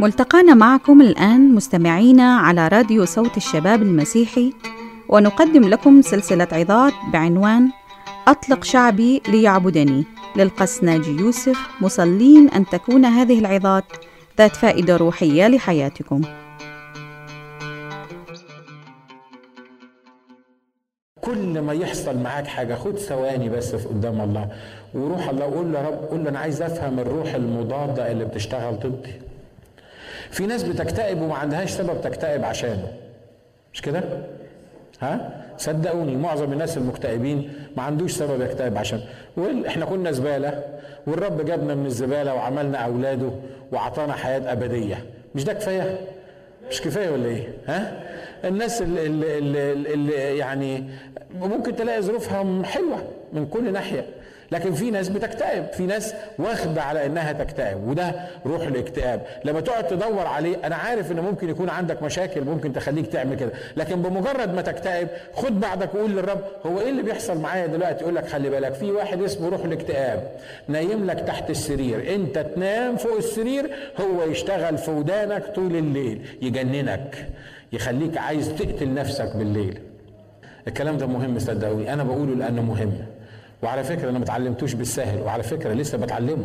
ملتقانا معكم الآن مستمعينا على راديو صوت الشباب المسيحي ونقدم لكم سلسلة عظات بعنوان أطلق شعبي ليعبدني. للقس ناجي يوسف مصلين أن تكون هذه العظات ذات فائدة روحية لحياتكم. كل ما يحصل معاك حاجة خد ثواني بس في قدام الله وروح الله قول له رب قول له أنا عايز أفهم الروح المضادة اللي بتشتغل ضدي. في ناس بتكتئب وما عندهاش سبب تكتئب عشانه مش كده؟ ها؟ صدقوني معظم الناس المكتئبين ما عندوش سبب يكتئب عشان إحنا كنا زبالة والرب جابنا من الزبالة وعملنا أولاده وعطانا حياة أبدية مش ده كفاية؟ مش كفاية ولا إيه؟ ها؟ الناس اللي, اللي, اللي يعني ممكن تلاقي ظروفها حلوة من كل ناحية لكن في ناس بتكتئب. في ناس واخدة على إنها تكتئب وده روح الاكتئاب. لما تقعد تدور عليه أنا عارف إن ممكن يكون عندك مشاكل ممكن تخليك تعمل كده لكن بمجرد ما تكتئب خد بعدك وقول للرب هو إيه اللي بيحصل معايا دلوقتي؟ يقول لك خلي بالك في واحد اسمه روح الاكتئاب. نايم لك تحت السرير. أنت تنام فوق السرير هو يشتغل في ودانك طول الليل يجننك يخليك عايز تقتل نفسك بالليل. الكلام ده مهم صدقوني. أنا بقوله لأنه مهم. وعلى فكرة أنا ما اتعلمتوش بالسهل وعلى فكرة لسه بتعلمه.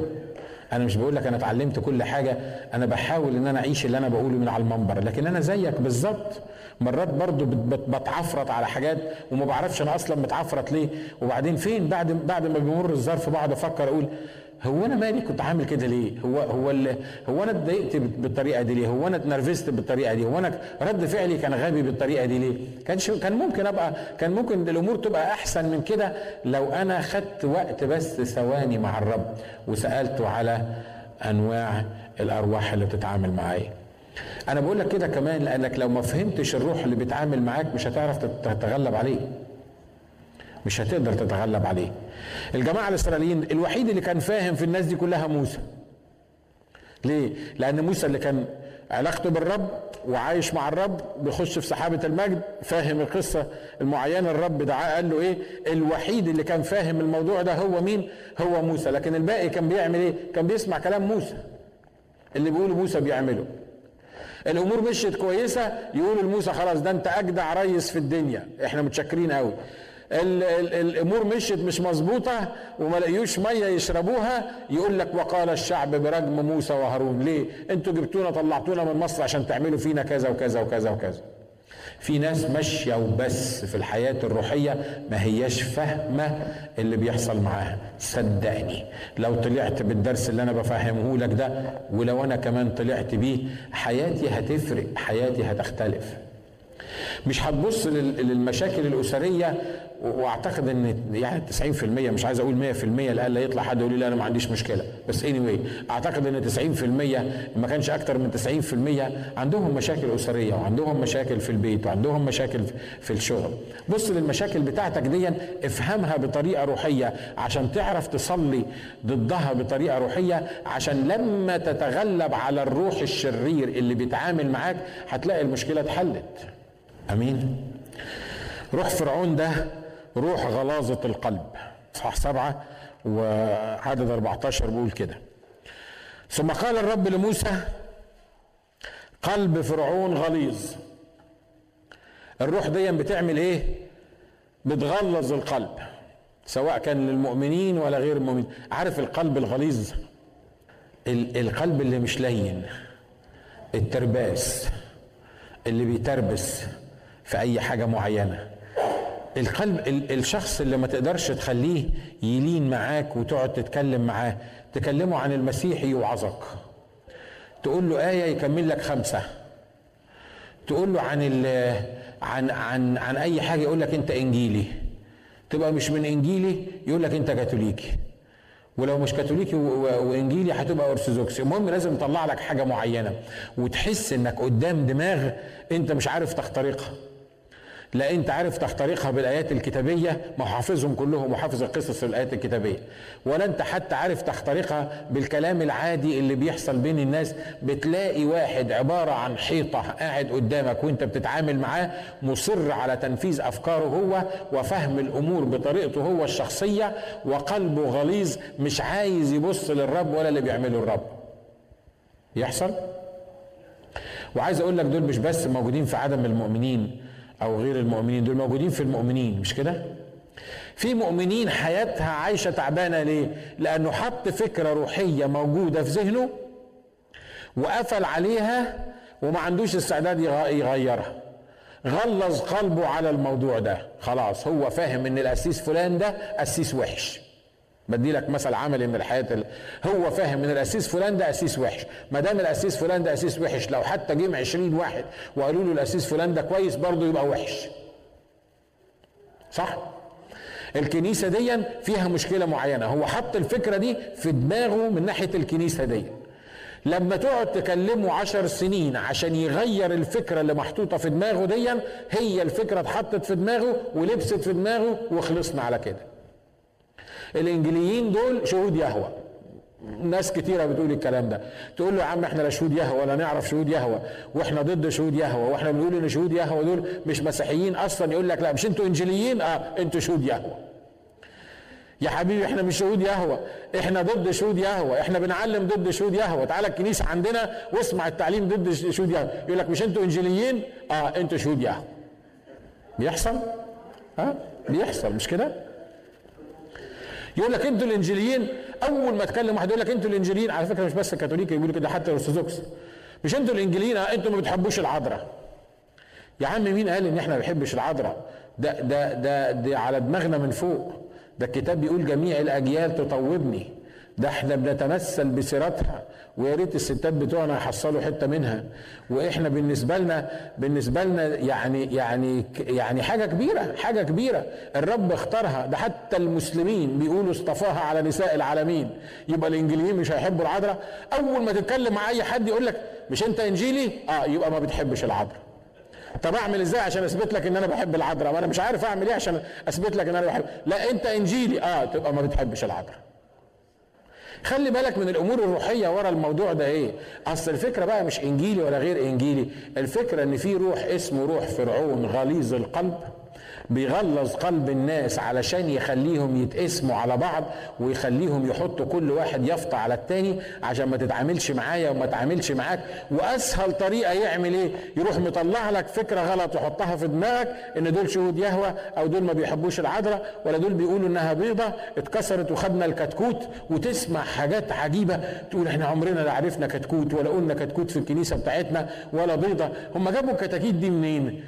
أنا مش بقول لك أنا اتعلمت كل حاجة أنا بحاول إن أنا أعيش اللي أنا بقوله من على المنبر. لكن أنا زيك بالظبط مرات برضو بتعفرت على حاجات وما بعرفش أنا أصلا متعفرت ليه. وبعدين فين؟ بعد بعد ما بيمر الظرف بقعد أفكر أقول هو أنا مالي؟ كنت عامل كده ليه؟ هو هو هو أنا اتضايقت بالطريقة دي ليه؟ هو أنا اتنرفزت بالطريقة دي؟ هو أنا رد فعلي كان غبي بالطريقة دي ليه؟ كان كان ممكن ابقى كان ممكن الأمور تبقى أحسن من كده لو أنا خدت وقت بس ثواني مع الرب وسألته على أنواع الأرواح اللي بتتعامل معايا. أنا بقول لك كده كمان لأنك لو ما فهمتش الروح اللي بيتعامل معاك مش هتعرف تتغلب عليه. مش هتقدر تتغلب عليه. الجماعة الإسرائيليين الوحيد اللي كان فاهم في الناس دي كلها موسى. ليه؟ لأن موسى اللي كان علاقته بالرب وعايش مع الرب بيخش في سحابة المجد فاهم القصة المعينة الرب دعاه قال له إيه؟ الوحيد اللي كان فاهم الموضوع ده هو مين؟ هو موسى. لكن الباقي كان بيعمل إيه؟ كان بيسمع كلام موسى. اللي بيقوله موسى بيعمله. الأمور مشيت كويسة يقولوا لموسى خلاص ده أنت أجدع ريس في الدنيا. إحنا متشكرين قوي الأمور مشيت مش مظبوطة وما لقيوش مية يشربوها يقول لك وقال الشعب برجم موسى وهارون ليه؟ أنتوا جبتونا طلعتونا من مصر عشان تعملوا فينا كذا وكذا وكذا وكذا. في ناس ماشية وبس في الحياة الروحية ما هياش فاهمة اللي بيحصل معاها. صدقني لو طلعت بالدرس اللي أنا بفهمه لك ده ولو أنا كمان طلعت بيه حياتي هتفرق حياتي هتختلف. مش هتبص للمشاكل الأسرية وأعتقد إن يعني 90% مش عايز أقول 100% لألا يطلع حد يقول لي لا أنا ما عنديش مشكلة. بس اني anyway أعتقد إن 90% ما كانش أكتر من 90% عندهم مشاكل أسرية وعندهم مشاكل في البيت وعندهم مشاكل في الشغل. بص للمشاكل بتاعتك دي افهمها بطريقة روحية عشان تعرف تصلي ضدها بطريقة روحية عشان لما تتغلب على الروح الشرير اللي بيتعامل معاك هتلاقي المشكلة اتحلت. أمين. روح فرعون ده روح غلاظة القلب. صح سبعة وعدد 14 بيقول كده. ثم قال الرب لموسى قلب فرعون غليظ. الروح دي بتعمل إيه؟ بتغلظ القلب سواء كان للمؤمنين ولا غير المؤمنين. عارف القلب الغليظ؟ القلب اللي مش لين الترباس اللي بيتربس. في أي حاجة معينة. القلب الشخص اللي ما تقدرش تخليه يلين معاك وتقعد تتكلم معاه تكلمه عن المسيح يوعظك تقول له آية يكمل لك خمسة. تقول له عن عن عن عن أي حاجة يقول لك أنت إنجيلي. تبقى مش من إنجيلي يقول لك أنت كاثوليكي. ولو مش كاثوليكي وإنجيلي هتبقى ارثوذكسي المهم لازم يطلع لك حاجة معينة وتحس إنك قدام دماغ أنت مش عارف تخترقها. لا انت عارف تخترقها بالآيات الكتابية؟ ما حافظهم كلهم وحافظ القصص الايات الكتابية. ولا انت حتى عارف تخترقها بالكلام العادي اللي بيحصل بين الناس؟ بتلاقي واحد عبارة عن حيطة قاعد قدامك وانت بتتعامل معاه مصر على تنفيذ أفكاره هو وفهم الأمور بطريقته هو الشخصية وقلبه غليظ مش عايز يبص للرب ولا اللي بيعمله الرب. يحصل؟ وعايز أقول لك دول مش بس موجودين في عدم المؤمنين. أو غير المؤمنين. دول موجودين في المؤمنين مش كده؟ في مؤمنين حياتها عايشة تعبانة ليه؟ لأنه حط فكرة روحية موجودة في ذهنه وقفل عليها وما عندوش استعداد يغيرها. غلظ قلبه على الموضوع ده. خلاص هو فاهم إن القسيس فلان ده قسيس وحش. بدي لك مثل عملي من الحياة هو فاهم إن القسيس فلان ده قسيس وحش. ما دام القسيس فلان ده قسيس وحش لو حتى جيم 20 واحد وقالوا له القسيس فلان ده كويس برضه يبقى وحش. صح؟ الكنيسة دي فيها مشكلة معينة. هو حط الفكرة دي في دماغه من ناحية الكنيسة دي. لما تقعد تكلمه عشر سنين عشان يغير الفكرة اللي محطوطة في دماغه دي هي الفكرة اتحطت في دماغه ولبست في دماغه وخلصنا على كده. الإنجليين دول شهود يهوى. ناس كتيرة بتقول الكلام ده. تقول له يا عم إحنا لا شهود يهوى ولا نعرف شهود يهوى وإحنا ضد شهود يهوى وإحنا بنقول إن شهود يهوى دول مش مسيحيين أصلا. يقول لك لا مش أنتوا انجيليين آه أنتوا شهود يهوى. يا حبيبي إحنا مش شهود يهوى. إحنا ضد شهود يهوى. إحنا بنعلم ضد شهود يهوى. تعالى الكنيسة عندنا واسمع التعليم ضد شهود يهوى. يقول لك مش أنتوا انجيليين آه أنتوا شهود يهوى. بيحصل؟ ها آه؟ بيحصل مش كده؟ يقول لك أنتوا الانجيليين أول ما تكلم واحد يقول لك أنتوا الانجيليين على فكرة مش بس الكاثوليك يقولوا كده حتى الأرثوذكس. مش أنتوا الانجيليين أنتوا ما بتحبوش العذراء. يا عم مين قال إن إحنا ما بنحبش العذراء؟ ده ده ده ده على دماغنا من فوق. ده الكتاب بيقول جميع الأجيال تطوبني. ده إحنا بنتمثل بسيرتها ويا ريت الستات بتوعنا يحصلوا حتة منها. وإحنا بالنسبة لنا بالنسبة لنا يعني يعني يعني حاجة كبيرة حاجة كبيرة. الرب اختارها. ده حتى المسلمين بيقولوا اصطفاها على نساء العالمين. يبقى الإنجيليين مش هيحبوا العذراء. أول ما تتكلم مع أي حد يقول لك مش أنت إنجيلي؟ آه يبقى ما بتحبش العذراء. طب أعمل إزاي عشان أثبت لك إن أنا بحب العذراء؟ وأنا مش عارف أعمل إيه عشان أثبت لك إن أنا بحب. لا أنت إنجيلي. آه تبقى ما بتحبش العذراء. خلي بالك من الأمور الروحية ورا الموضوع ده إيه؟ أصل الفكرة بقى مش إنجيلي ولا غير إنجيلي. الفكرة إن في روح اسمه روح فرعون غليظ القلب. بيغلظ قلب الناس علشان يخليهم يتقسموا على بعض ويخليهم يحطوا كل واحد يفطى على التاني عشان ما تتعاملش معايا وما تتعاملش معاك. وأسهل طريقة يعمل إيه؟ يروح مطلع لك فكرة غلط يحطها في دماغك إن دول شهود يهوى أو دول ما بيحبوش العذراء ولا دول بيقولوا إنها بيضة اتكسرت وخدنا الكتكوت وتسمع حاجات عجيبة تقول إحنا عمرنا لا عرفنا كتكوت ولا قلنا كتكوت في الكنيسة بتاعتنا ولا بيضة. هم جابوا الكتاكيت دي منين؟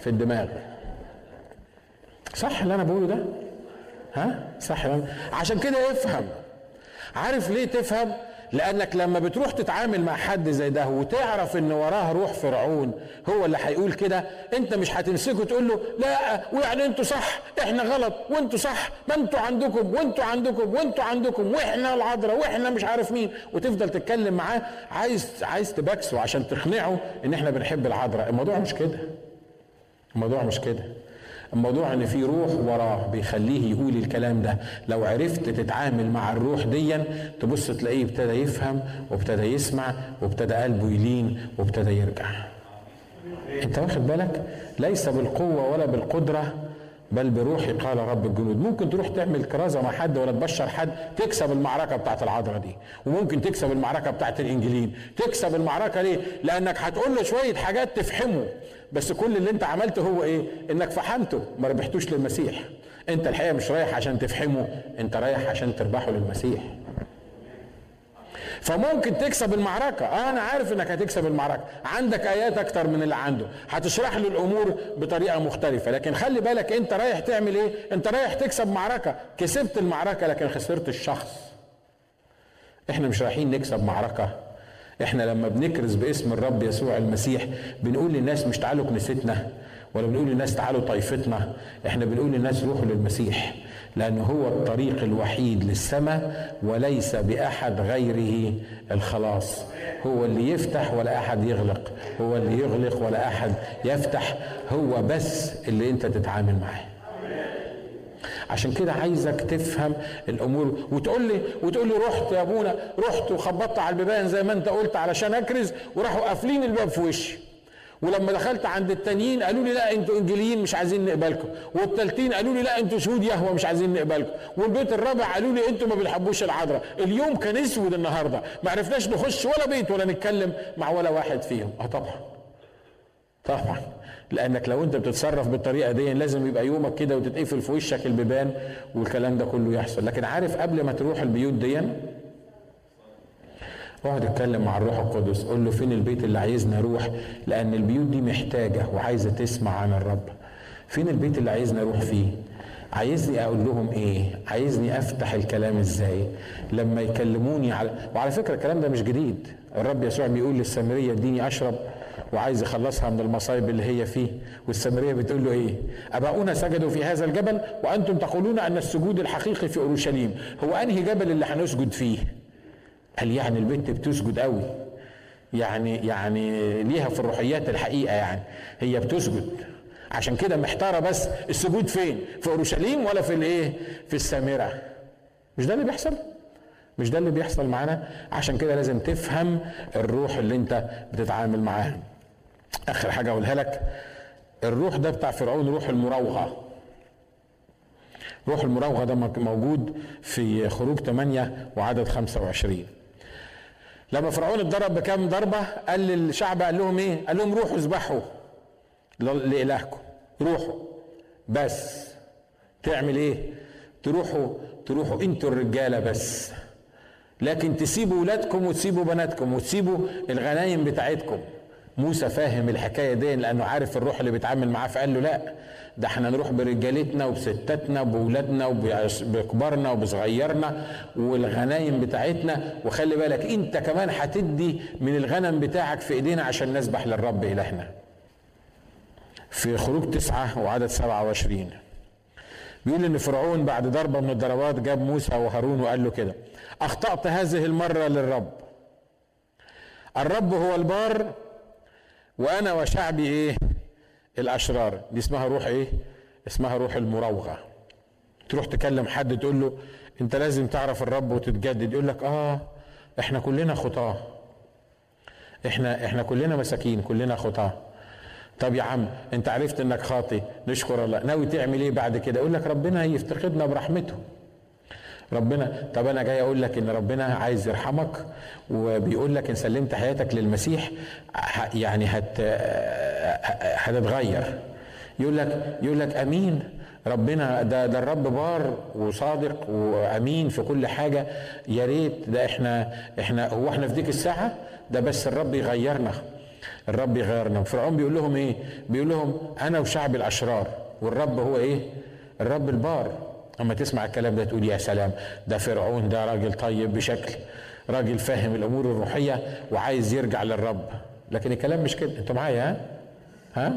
في الدماغ. صح اللي أنا بقوله ده؟ ها؟ صح أنا. عشان كده افهم. عارف ليه تفهم؟ لأنك لما بتروح تتعامل مع حد زي ده وتعرف إن وراه روح فرعون هو اللي هيقول كده أنت مش هتمسكه تقول له لا ويعني أنتوا صح إحنا غلط وأنتوا صح ما أنتوا عندكم وأنتوا عندكم وأنتوا عندكم وإحنا العذراء وإحنا مش عارف مين. وتفضل تتكلم معاه عايز عايز تبكسه عشان تقنعه إن إحنا بنحب العذراء. الموضوع مش كده. الموضوع مش كده. الموضوع ان في روح وراه بيخليه يقول الكلام ده. لو عرفت تتعامل مع الروح ديا تبص تلاقيه ابتدى يفهم وابتدى يسمع وابتدى قلبه يلين وابتدى يرجع. انت واخد بالك؟ ليس بالقوة ولا بالقدرة. بل بروحي قال رب الجنود. ممكن تروح تعمل كرازة مع حد ولا تبشر حد تكسب المعركة بتاعت العذراء دي. وممكن تكسب المعركة بتاعت الانجيلين تكسب المعركة ليه لأنك هتقول له شوية حاجات تفهمه. بس كل اللي انت عملته هو إيه؟ إنك فحمته ما ربحتوش للمسيح. انت الحقيقة مش رايح عشان تفهمه انت رايح عشان تربحه للمسيح. فممكن تكسب المعركة. آه أنا عارف إنك هتكسب المعركة. عندك آيات أكتر من اللي عنده. هتشرح له الأمور بطريقة مختلفة. لكن خلي بالك أنت رايح تعمل إيه؟ أنت رايح تكسب معركة. كسبت المعركة لكن خسرت الشخص. إحنا مش رايحين نكسب معركة. إحنا لما بنكرز باسم الرب يسوع المسيح بنقول للناس مش تعالوا كنيستنا ولا بنقول للناس تعالوا طائفتنا. إحنا بنقول للناس روحوا للمسيح. لأنه هو الطريق الوحيد للسماء وليس بأحد غيره. الخلاص هو اللي يفتح ولا أحد يغلق هو اللي يغلق ولا أحد يفتح هو بس اللي أنت تتعامل معاه. عشان كده عايزك تفهم الأمور وتقول لي وتقول لي رحت يا أبونا رحت وخبطت على البيبان زي ما أنت قلت علشان أكرز وراحوا قافلين الباب في وشي. ولما دخلت عند التانيين قالوا لي لا أنتوا انجليين مش عايزين نقبلكم. والتالتين قالوا لي لا أنتوا شهود يهوى مش عايزين نقبلكم. والبيت الرابع قالوا لي أنتوا ما بتحبوش العذراء. اليوم كان اسود النهارده. ما عرفناش نخش ولا بيت ولا نتكلم مع ولا واحد فيهم. آه طبعا. طبعا. لأنك لو انت بتتصرف بالطريقة دي لازم يبقى يومك كده وتتقفل في وشك البيبان والكلام ده كله يحصل. لكن عارف قبل ما تروح البيوت دي اقعد اتكلم مع الروح القدس قول له فين البيت اللي عايزني أروح؟ لأن البيوت دي محتاجة وعايزة تسمع عن الرب. فين البيت اللي عايزني أروح فيه؟ عايزني أقول لهم إيه؟ عايزني افتح الكلام إزاي؟ لما يكلموني على وعلى فكرة الكلام ده مش جديد. الرب يسوع بيقول للسامرية اديني اشرب وعايز يخلصها من المصايب اللي هي فيه. والسامرية بتقول له إيه؟ أباؤنا سجدوا في هذا الجبل وأنتم تقولون أن السجود الحقيقي في أورشليم هو أنهي جبل اللي هنسجد فيه؟ قال يعني البنت بتسجد قوي؟ يعني يعني ليها في الروحيات الحقيقة يعني هي بتسجد. عشان كده محتارة بس السجود فين؟ في أورشليم ولا في الإيه؟ في السامرة. مش ده اللي بيحصل؟ مش ده اللي بيحصل معانا؟ عشان كده لازم تفهم الروح اللي انت بتتعامل معاها. آخر حاجة أقولها لك الروح ده بتاع فرعون روح المراوغة. روح المراوغة ده موجود في خروج 8 وعدد 25 لما فرعون اتضرب بكام ضربة قال للشعب قال لهم إيه؟ قال لهم روحوا اذبحوا لإلهكم روحوا. بس تعمل إيه؟ تروحوا تروحوا أنتوا الرجالة بس. لكن تسيبوا ولادكم وتسيبوا بناتكم وتسيبوا الغنايم بتاعتكم. موسى فاهم الحكاية دي لأنه عارف الروح اللي بيتعامل معاه فقال له لا ده إحنا نروح برجالتنا وبستاتنا وبولادنا وبكبارنا وبصغيرنا والغنايم بتاعتنا. وخلي بالك أنت كمان هتدي من الغنم بتاعك في إيدينا عشان نسبح للرب إلهنا. في خروج تسعة وعدد سبعة وعشرين. بيقول إن فرعون بعد ضربة من الضربات جاب موسى وهارون وقال له كده أخطأت هذه المرة للرب. الرب هو البار وأنا وشعبي إيه الأشرار دي اسمها روح إيه؟ اسمها روح المراوغه تروح تكلم حد تقول له أنت لازم تعرف الرب وتتجدد. يقول لك آه إحنا كلنا خطاة. إحنا إحنا كلنا مساكين كلنا خطاة. طب يا عم أنت عرفت إنك خاطي نشكر الله. ناوي تعمل إيه بعد كده؟ يقول لك ربنا يفتقدنا برحمته. ربنا طب أنا جاي أقول لك إن ربنا عايز يرحمك وبيقول لك إن سلمت حياتك للمسيح يعني هت هتتغير. يقول لك يقول لك أمين. ربنا ده ده الرب بار وصادق وأمين في كل حاجة. يا ريت ده إحنا إحنا هو إحنا في ديك الساعة؟ ده بس الرب يغيرنا. الرب يغيرنا. فرعون بيقول لهم إيه؟ بيقول لهم أنا وشعب الأشرار والرب هو إيه؟ الرب البار. أما تسمع الكلام ده تقول يا سلام ده فرعون ده راجل طيب بشكل راجل فاهم الأمور الروحية وعايز يرجع للرب. لكن الكلام مش كده. أنتوا معايا ها؟ ها؟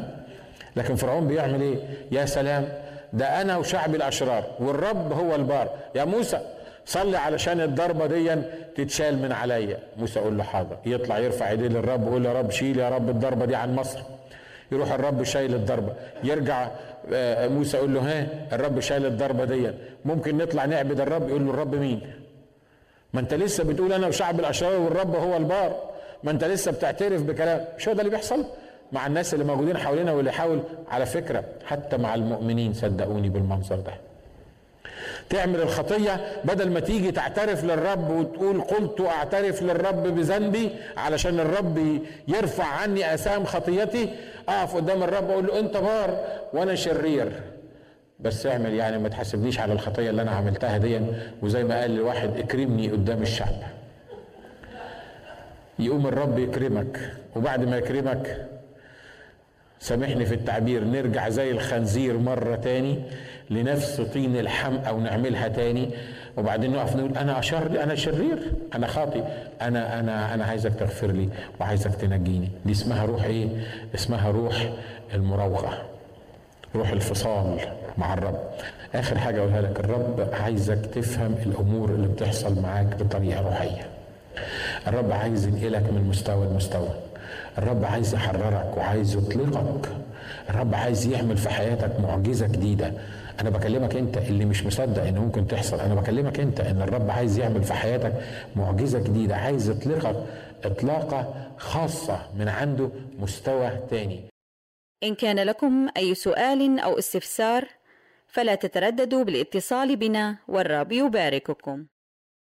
لكن فرعون بيعمل إيه؟ يا سلام ده أنا وشعبي الأشرار والرب هو البار. يا موسى صلي علشان الضربة دي تتشال من عليا. موسى يقول له حاضر. يطلع يرفع إيديه للرب ويقول يا رب شيل يا رب الضربة دي عن مصر. يروح الرب شايل الضربة. يرجع موسى يقول له ها الرب شايل الضربة دي ممكن نطلع نعبد الرب؟ يقول له الرب مين؟ ما انت لسه بتقول أنا وشعب الأشرار والرب هو البار. ما انت لسه بتعترف بكلام. مش هو ده اللي بيحصل؟ مع الناس اللي موجودين حوالينا واللي يحاول على فكرة حتى مع المؤمنين صدقوني بالمنظر ده. تعمل الخطية بدل ما تيجي تعترف للرب وتقول قلت أعترف للرب بذنبي علشان الرب يرفع عني اثام خطيتي أقف قدام الرب أقول له أنت بار وأنا شرير. بس اعمل يعني ما تحاسبنيش على الخطية اللي أنا عملتها دي وزي ما قال الواحد اكرمني قدام الشعب. يقوم الرب يكرمك وبعد ما يكرمك سامحني في التعبير نرجع زي الخنزير مرة تاني لنفس طين الحمقى ونعملها تاني وبعدين نقف نقول أنا أشر أنا شرير أنا خاطي أنا أنا أنا عايزك تغفر لي وعايزك تنجيني. دي اسمها روح إيه؟ اسمها روح المراوغة روح الفصال مع الرب. آخر حاجة أقولها لك الرب عايزك تفهم الأمور اللي بتحصل معاك بطريقة روحية. الرب عايز ينقلك من مستوى لمستوى. الرب عايز يحررك وعايز يطلقك. الرب عايز يعمل في حياتك معجزة جديدة. أنا بكلمك أنت اللي مش مصدق إن ممكن تحصل. أنا بكلمك أنت إن الرب عايز يعمل في حياتك معجزة جديدة. عايز يطلقك إطلاقة خاصة من عنده مستوى تاني. إن كان لكم أي سؤال أو استفسار فلا تترددوا بالاتصال بنا والرب يبارككم.